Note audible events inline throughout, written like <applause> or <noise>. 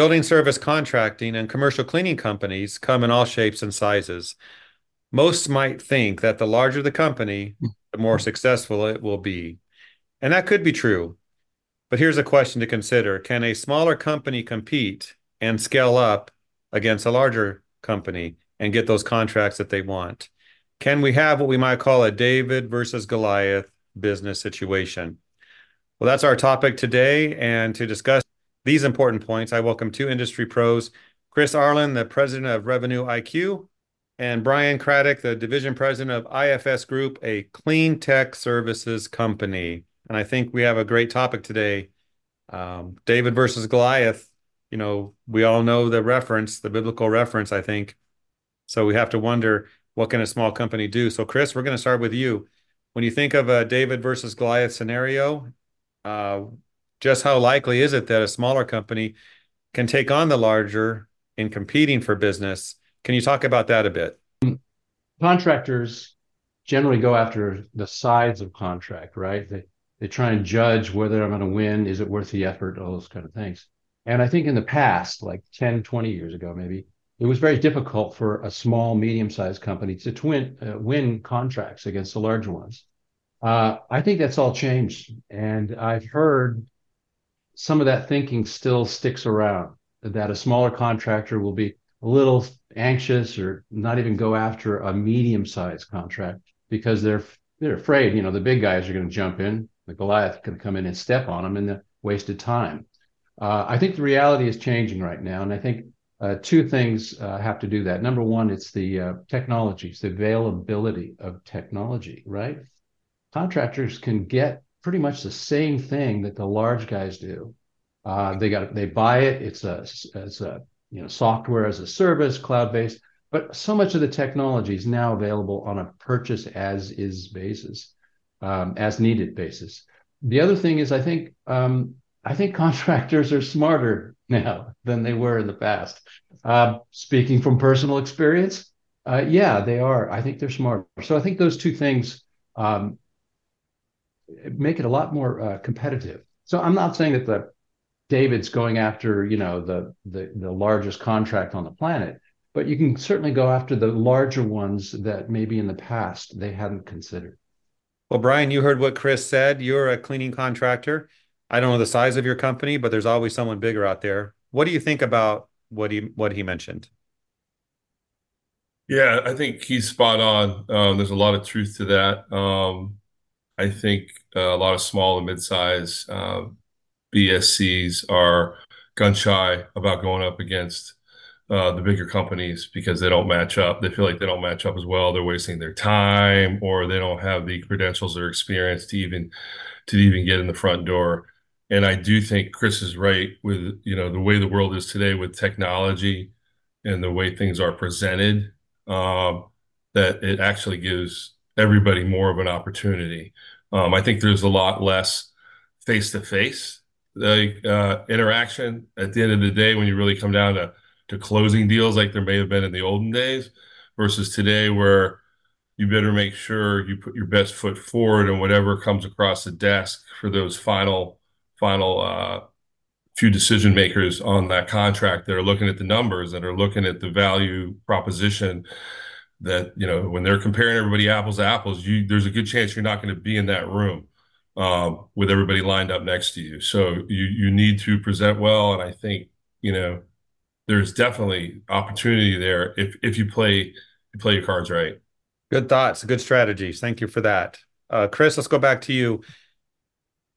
Building service contracting and commercial cleaning companies come in all shapes and sizes. Most might think that the larger the company, the more hmm. successful it will be. And that could be true. But here's a question to consider Can a smaller company compete and scale up against a larger company and get those contracts that they want? Can we have what we might call a David versus Goliath business situation? Well, that's our topic today. And to discuss these important points, I welcome two industry pros Chris Arlen, the president of Revenue IQ, and Brian Cradock, the division president of IFS Group, a Kleen-Tech services company. And I think we have a great topic today um, David versus Goliath. You know, we all know the reference, the biblical reference, I think. So we have to wonder what can a small company do? So, Chris, we're going to start with you. When you think of a David versus Goliath scenario, uh, just how likely is it that a smaller company can take on the larger in competing for business? Can you talk about that a bit? Contractors generally go after the size of contract, right? They they try and judge whether I'm going to win, is it worth the effort, all those kind of things. And I think in the past, like 10, 20 years ago, maybe, it was very difficult for a small, medium-sized company to twin, uh, win contracts against the larger ones. Uh, I think that's all changed, and I've heard some of that thinking still sticks around. That a smaller contractor will be a little anxious or not even go after a medium-sized contract because they're they're afraid. You know, the big guys are going to jump in. The Goliath can come in and step on them, and the wasted time. Uh, I think the reality is changing right now, and I think uh, two things uh, have to do that. Number one, it's the uh, technologies, the availability of technology, right? Contractors can get pretty much the same thing that the large guys do. Uh, they got they buy it. It's a it's a you know software as a service, cloud based. But so much of the technology is now available on a purchase as is basis, um, as needed basis. The other thing is, I think um, I think <laughs> contractors are smarter now than they were in the past. Uh, speaking from personal experience, uh, yeah, they are. I think they're smarter. So I think those two things um, make it a lot more uh, competitive. So I'm not saying that the David's going after you know the, the the largest contract on the planet, but you can certainly go after the larger ones that maybe in the past they hadn't considered. Well, Brian, you heard what Chris said. You're a cleaning contractor. I don't know the size of your company, but there's always someone bigger out there. What do you think about what he what he mentioned? Yeah, I think he's spot on. Um, there's a lot of truth to that. Um, I think a lot of small and mid-size uh, BSCs are gun shy about going up against uh, the bigger companies because they don't match up. They feel like they don't match up as well. They're wasting their time, or they don't have the credentials or experience to even to even get in the front door. And I do think Chris is right with you know the way the world is today with technology and the way things are presented. Um, that it actually gives everybody more of an opportunity. Um, I think there's a lot less face to face interaction at the end of the day when you really come down to to closing deals like there may have been in the olden days versus today where you better make sure you put your best foot forward and whatever comes across the desk for those final final uh, few decision makers on that contract that are looking at the numbers that are looking at the value proposition that you know when they're comparing everybody apples to apples you there's a good chance you're not going to be in that room um, with everybody lined up next to you. So you you need to present well and i think you know there's definitely opportunity there if if you play you play your cards right. Good thoughts good strategies. Thank you for that. Uh, chris let's go back to you.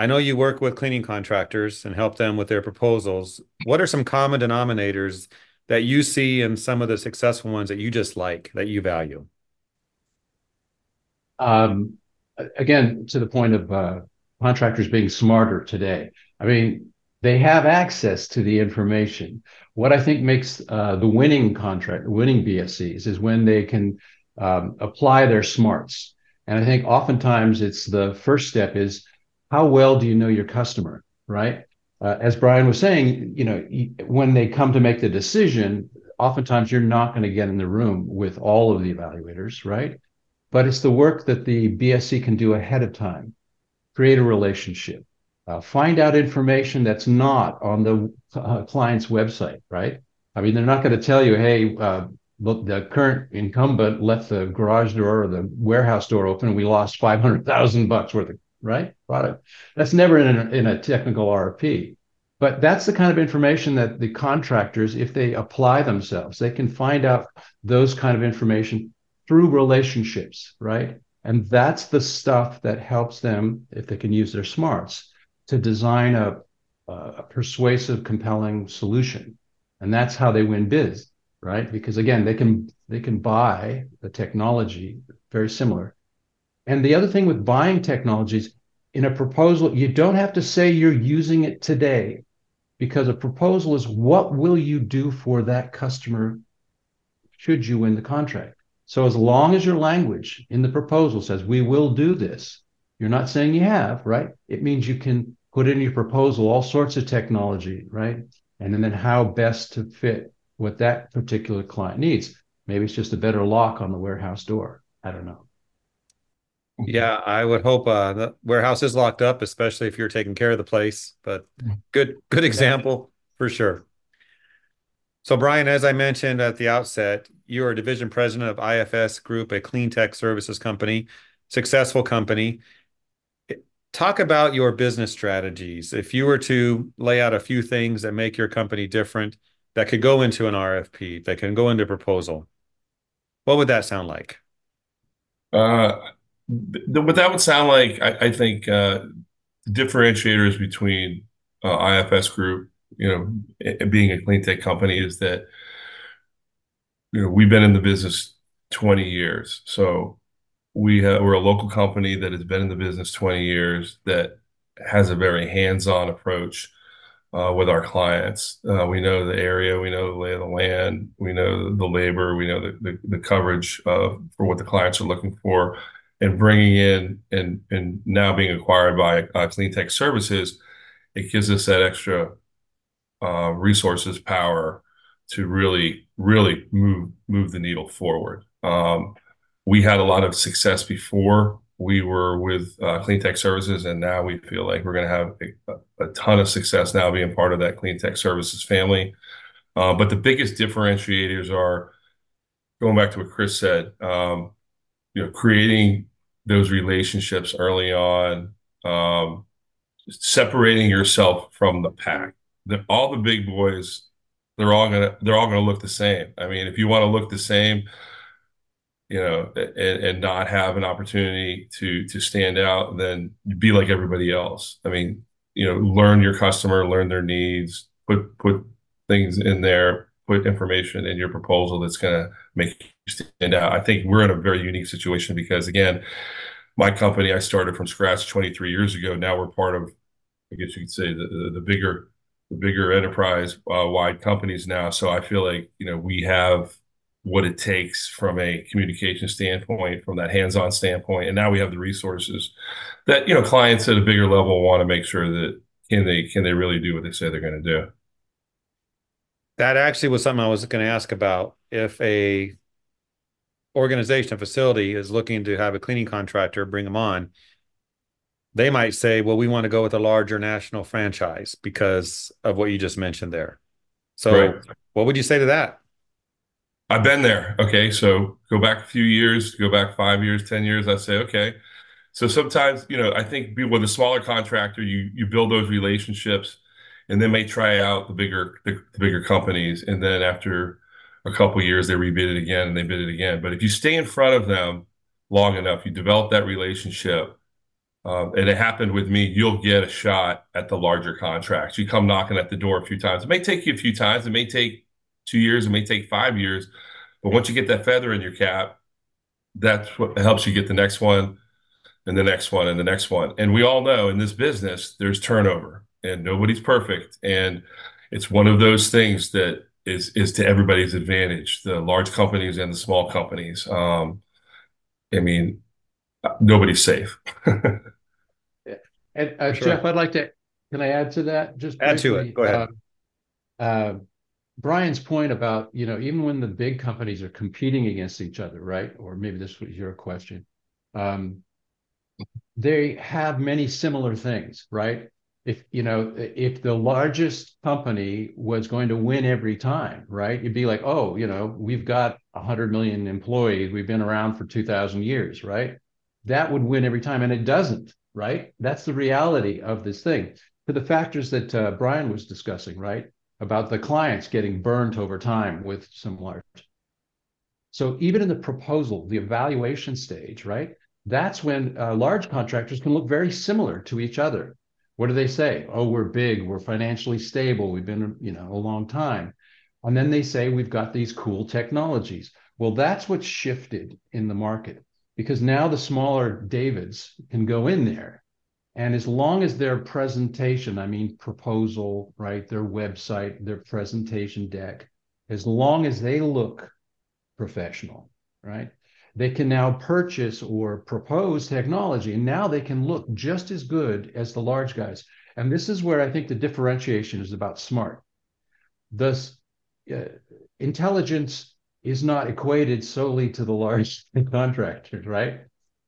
I know you work with cleaning contractors and help them with their proposals. What are some common denominators that you see in some of the successful ones that you just like, that you value? Um, again, to the point of uh, contractors being smarter today. I mean, they have access to the information. What I think makes uh, the winning contract, winning BSCs, is when they can um, apply their smarts. And I think oftentimes it's the first step is how well do you know your customer, right? Uh, as Brian was saying, you know, when they come to make the decision, oftentimes you're not going to get in the room with all of the evaluators, right? But it's the work that the BSC can do ahead of time, create a relationship, Uh, find out information that's not on the uh, client's website, right? I mean, they're not going to tell you, hey, uh, look, the current incumbent left the garage door or the warehouse door open and we lost 500,000 bucks worth of, right? Product. That's never in a, in a technical RFP. But that's the kind of information that the contractors, if they apply themselves, they can find out those kind of information through relationships, right? And that's the stuff that helps them, if they can use their smarts, to design a, a persuasive, compelling solution. And that's how they win bids, right? Because again, they can they can buy the technology very similar. And the other thing with buying technologies in a proposal, you don't have to say you're using it today because a proposal is what will you do for that customer should you win the contract. So as long as your language in the proposal says we will do this, you're not saying you have, right? It means you can put in your proposal all sorts of technology, right? And then how best to fit what that particular client needs. Maybe it's just a better lock on the warehouse door. I don't know. Yeah, I would hope uh, the warehouse is locked up, especially if you're taking care of the place. But good, good example for sure. So, Brian, as I mentioned at the outset, you are division president of IFS Group, a Kleen-Tech services company, successful company. Talk about your business strategies. If you were to lay out a few things that make your company different, that could go into an RFP, that can go into proposal, what would that sound like? Uh, what that would sound like, I, I think, uh, differentiators between uh, IFS Group, you know, being a Kleen-Tech company is that, you know, we've been in the business 20 years. So we have, we're a local company that has been in the business 20 years that has a very hands-on approach uh, with our clients. Uh, we know the area, we know the lay of the land, we know the labor, we know the, the, the coverage for what the clients are looking for and bringing in and and now being acquired by uh, Kleen-Tech Services, it gives us that extra uh, resources, power to really really move move the needle forward. Um, we had a lot of success before we were with uh, Kleen-Tech Services, and now we feel like we're going to have a, a, ton of success now being part of that Kleen-Tech Services family. Uh, but the biggest differentiators are going back to what Chris said. Um, you know, creating those relationships early on, um, separating yourself from the pack. The, all the big boys, they're all gonna they're all gonna look the same. I mean, if you want to look the same, you know, and, and not have an opportunity to to stand out, then be like everybody else. I mean, you know, learn your customer, learn their needs, put put things in there, put information in your proposal that's going to make you stand out. I think we're in a very unique situation because again, my company I started from scratch 23 years ago. Now we're part of, I guess you could say, the the, the bigger the bigger enterprise uh, wide companies now. So I feel like you know we have what it takes from a communication standpoint, from that hands-on standpoint, and now we have the resources that you know clients at a bigger level want to make sure that can they can they really do what they say they're going to do. That actually was something I was going to ask about. If a organization, a facility is looking to have a cleaning contractor bring them on, they might say, well, we want to go with a larger national franchise because of what you just mentioned there. So, right. what would you say to that? I've been there. Okay. So, go back a few years, go back five years, 10 years. I say, okay. So, sometimes, you know, I think with a smaller contractor, you, you build those relationships and then may try out the bigger, the, the bigger companies. And then after, a couple years, they rebid it again and they bid it again. But if you stay in front of them long enough, you develop that relationship. Um, and it happened with me. You'll get a shot at the larger contracts. You come knocking at the door a few times. It may take you a few times. It may take two years. It may take five years. But once you get that feather in your cap, that's what helps you get the next one and the next one and the next one. And we all know in this business, there's turnover and nobody's perfect. And it's one of those things that is is to everybody's advantage, the large companies and the small companies. Um, I mean, nobody's safe. <laughs> and uh, sure. Jeff, I'd like to. Can I add to that? Just add briefly? to it. Go ahead. Uh, uh, Brian's point about you know even when the big companies are competing against each other, right? Or maybe this was your question. Um, they have many similar things, right? If you know if the largest company was going to win every time right? You'd be like oh you know we've got 100 million employees. We've been around for 2000 years right? That would win every time and it doesn't right? That's the reality of this thing. To the factors that uh, brian was discussing right about the clients getting burnt over time with some large. So even in the proposal the evaluation stage right that's when uh, large contractors can look very similar to each other what do they say? Oh, we're big, we're financially stable, we've been, you know, a long time. And then they say we've got these cool technologies. Well, that's what's shifted in the market because now the smaller Davids can go in there. And as long as their presentation, I mean, proposal, right, their website, their presentation deck, as long as they look professional, right, they can now purchase or propose technology, and now they can look just as good as the large guys. And this is where I think the differentiation is about smart. Thus, uh, intelligence is not equated solely to the large <laughs> contractors, right?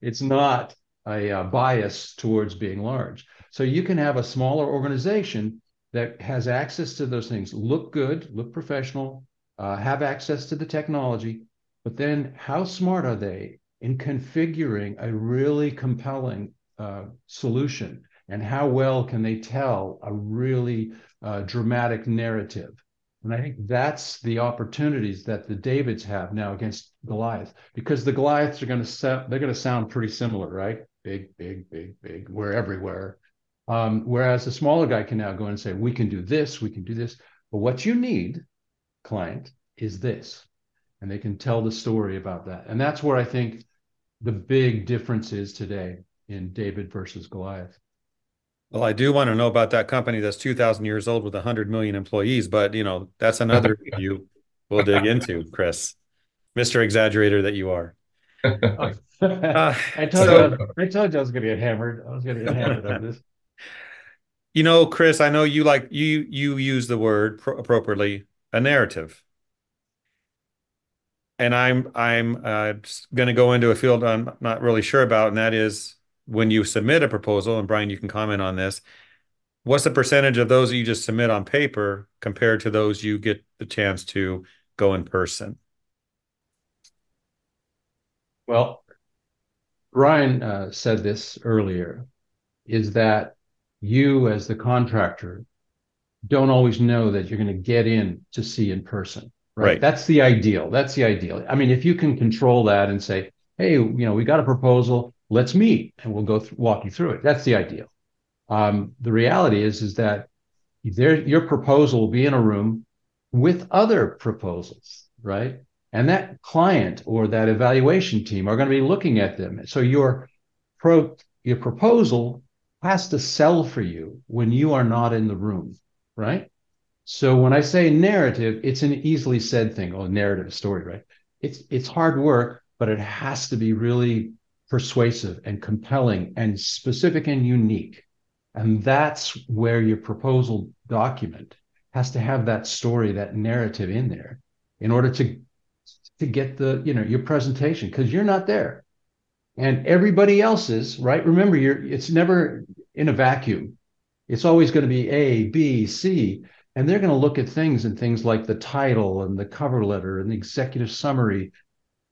It's not a, a bias towards being large. So you can have a smaller organization that has access to those things, look good, look professional, uh, have access to the technology, but then, how smart are they in configuring a really compelling uh, solution? And how well can they tell a really uh, dramatic narrative? And I think that's the opportunities that the Davids have now against Goliath, because the Goliaths are going to they're going to sound pretty similar, right? Big, big, big, big. We're everywhere. Um, whereas the smaller guy can now go and say, we can do this, we can do this. But what you need, client, is this and they can tell the story about that. And that's where I think the big difference is today in David versus Goliath. Well, I do want to know about that company that's 2000 years old with 100 million employees, but you know, that's another you we'll dig into, Chris. Mr. Exaggerator that you are. uh, <laughs> I told so, you I told you I was going to get hammered. I was going to get hammered on this. You know, Chris, I know you like you you use the word pro- appropriately a narrative and I'm I'm uh, going to go into a field I'm not really sure about, and that is when you submit a proposal. And Brian, you can comment on this. What's the percentage of those that you just submit on paper compared to those you get the chance to go in person? Well, Brian uh, said this earlier, is that you as the contractor don't always know that you're going to get in to see in person right? right? That's the ideal. That's the ideal. I mean, if you can control that and say, hey, you know, we got a proposal, let's meet and we'll go th- walk you through it. That's the ideal. Um, the reality is, is that there, your proposal will be in a room with other proposals, right? And that client or that evaluation team are going to be looking at them. So your pro, your proposal has to sell for you when you are not in the room, right? So when I say narrative, it's an easily said thing. Oh, narrative story, right? It's it's hard work, but it has to be really persuasive and compelling and specific and unique. And that's where your proposal document has to have that story, that narrative in there in order to to get the, you know, your presentation because you're not there. And everybody else is, right? Remember, you're it's never in a vacuum. It's always going to be A, B, C and they're going to look at things and things like the title and the cover letter and the executive summary,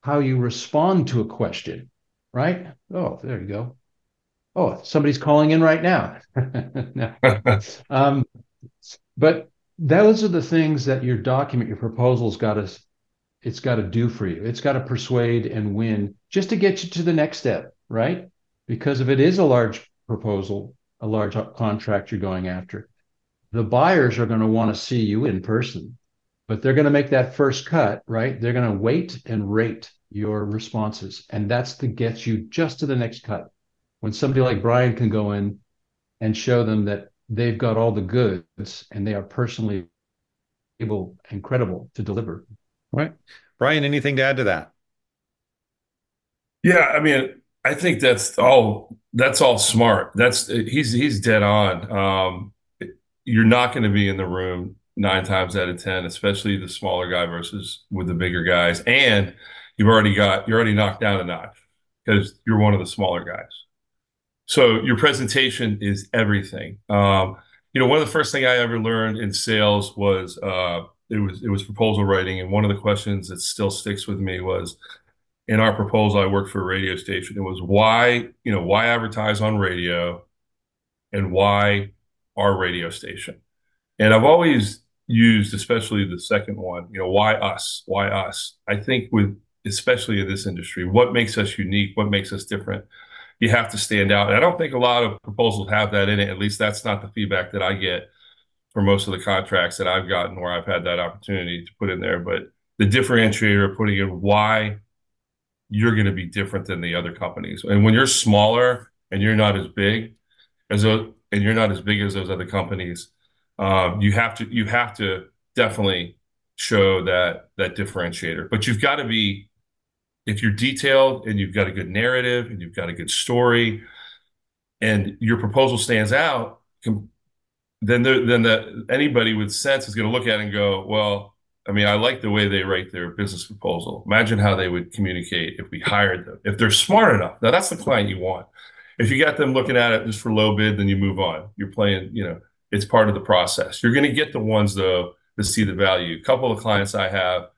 how you respond to a question, right? Oh, there you go. Oh, somebody's calling in right now. <laughs> <laughs> um, but those are the things that your document, your proposal's got to it's got to do for you. It's got to persuade and win just to get you to the next step, right? Because if it is a large proposal, a large contract you're going after, the buyers are going to want to see you in person, but they're going to make that first cut, right? They're going to wait and rate your responses. And that's to get you just to the next cut. When somebody like Brian can go in and show them that they've got all the goods and they are personally able and credible to deliver. Right. Brian, anything to add to that? Yeah, I mean, I think that's all that's all smart. That's he's he's dead on. Um, you're not going to be in the room nine times out of ten, especially the smaller guy versus with the bigger guys. And you've already got you're already knocked down a notch because you're one of the smaller guys. So your presentation is everything. Um, you know, one of the first thing I ever learned in sales was uh, it was it was proposal writing, and one of the questions that still sticks with me was in our proposal. I worked for a radio station. It was why you know why advertise on radio, and why our radio station. And I've always used, especially the second one, you know, why us? Why us? I think with especially in this industry, what makes us unique? What makes us different? You have to stand out. And I don't think a lot of proposals have that in it. At least that's not the feedback that I get for most of the contracts that I've gotten where I've had that opportunity to put in there. But the differentiator, of putting in why you're going to be different than the other companies. And when you're smaller and you're not as big as those, and you're not as big as those other companies, um, you have to you have to definitely show that that differentiator. But you've got to be if you're detailed and you've got a good narrative and you've got a good story and your proposal stands out, then the, then the anybody with sense is going to look at it and go, well, I mean, I like the way they write their business proposal. Imagine how they would communicate if we hired them. If they're smart enough, now that's the client you want. If you got them looking at it just for low bid, then you move on. You're playing, you know, it's part of the process. You're going to get the ones though that see the value. A couple of clients I have,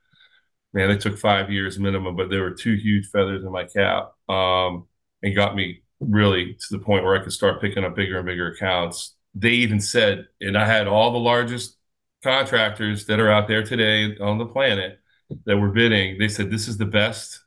man, it took five years minimum, but there were two huge feathers in my cap, um, and got me really to the point where I could start picking up bigger and bigger accounts. They even said, and I had all the largest contractors that are out there today on the planet that were bidding. They said this is the best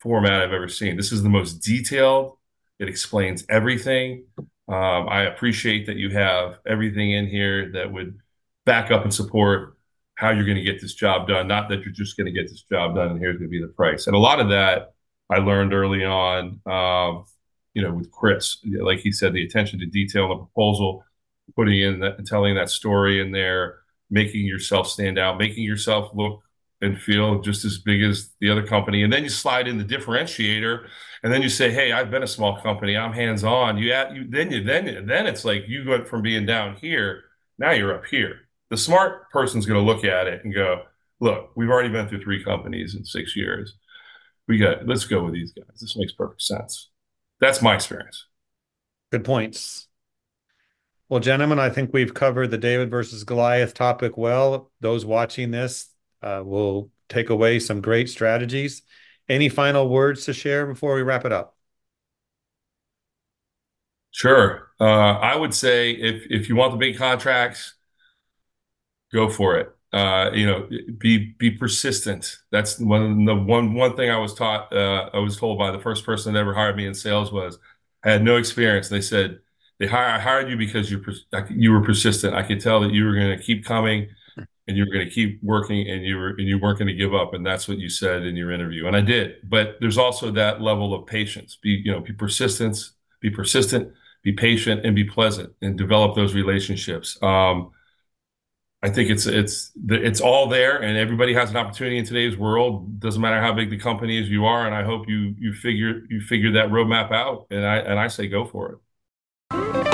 format I've ever seen. This is the most detailed. It explains everything. Um, I appreciate that you have everything in here that would back up and support how you're going to get this job done. Not that you're just going to get this job done and here's going to be the price. And a lot of that I learned early on, um, you know, with Chris. Like he said, the attention to detail in the proposal, putting in that, telling that story in there, making yourself stand out, making yourself look and feel just as big as the other company. And then you slide in the differentiator and then you say, "Hey, I've been a small company. I'm hands-on." You, add, you then you then then it's like you went from being down here, now you're up here. The smart person's going to look at it and go, "Look, we've already been through three companies in six years. We got let's go with these guys. This makes perfect sense." That's my experience. Good points. Well, gentlemen, I think we've covered the David versus Goliath topic well. Those watching this uh, will take away some great strategies. Any final words to share before we wrap it up? Sure. Uh, I would say if if you want the big contracts, go for it. Uh, you know, be be persistent. That's one the one one thing I was taught. Uh, I was told by the first person that ever hired me in sales was I had no experience. They said they hire, I hired you because you you were persistent. I could tell that you were going to keep coming and you were going to keep working and you were and you weren't going to give up and that's what you said in your interview and i did. But there's also that level of patience. Be you know be persistence be persistent be patient and be pleasant and develop those relationships. Um, i think it's it's it's all there and everybody has an opportunity in today's world. Doesn't matter how big the company is you are and i hope you you figure you figure that roadmap out and i and i say go for it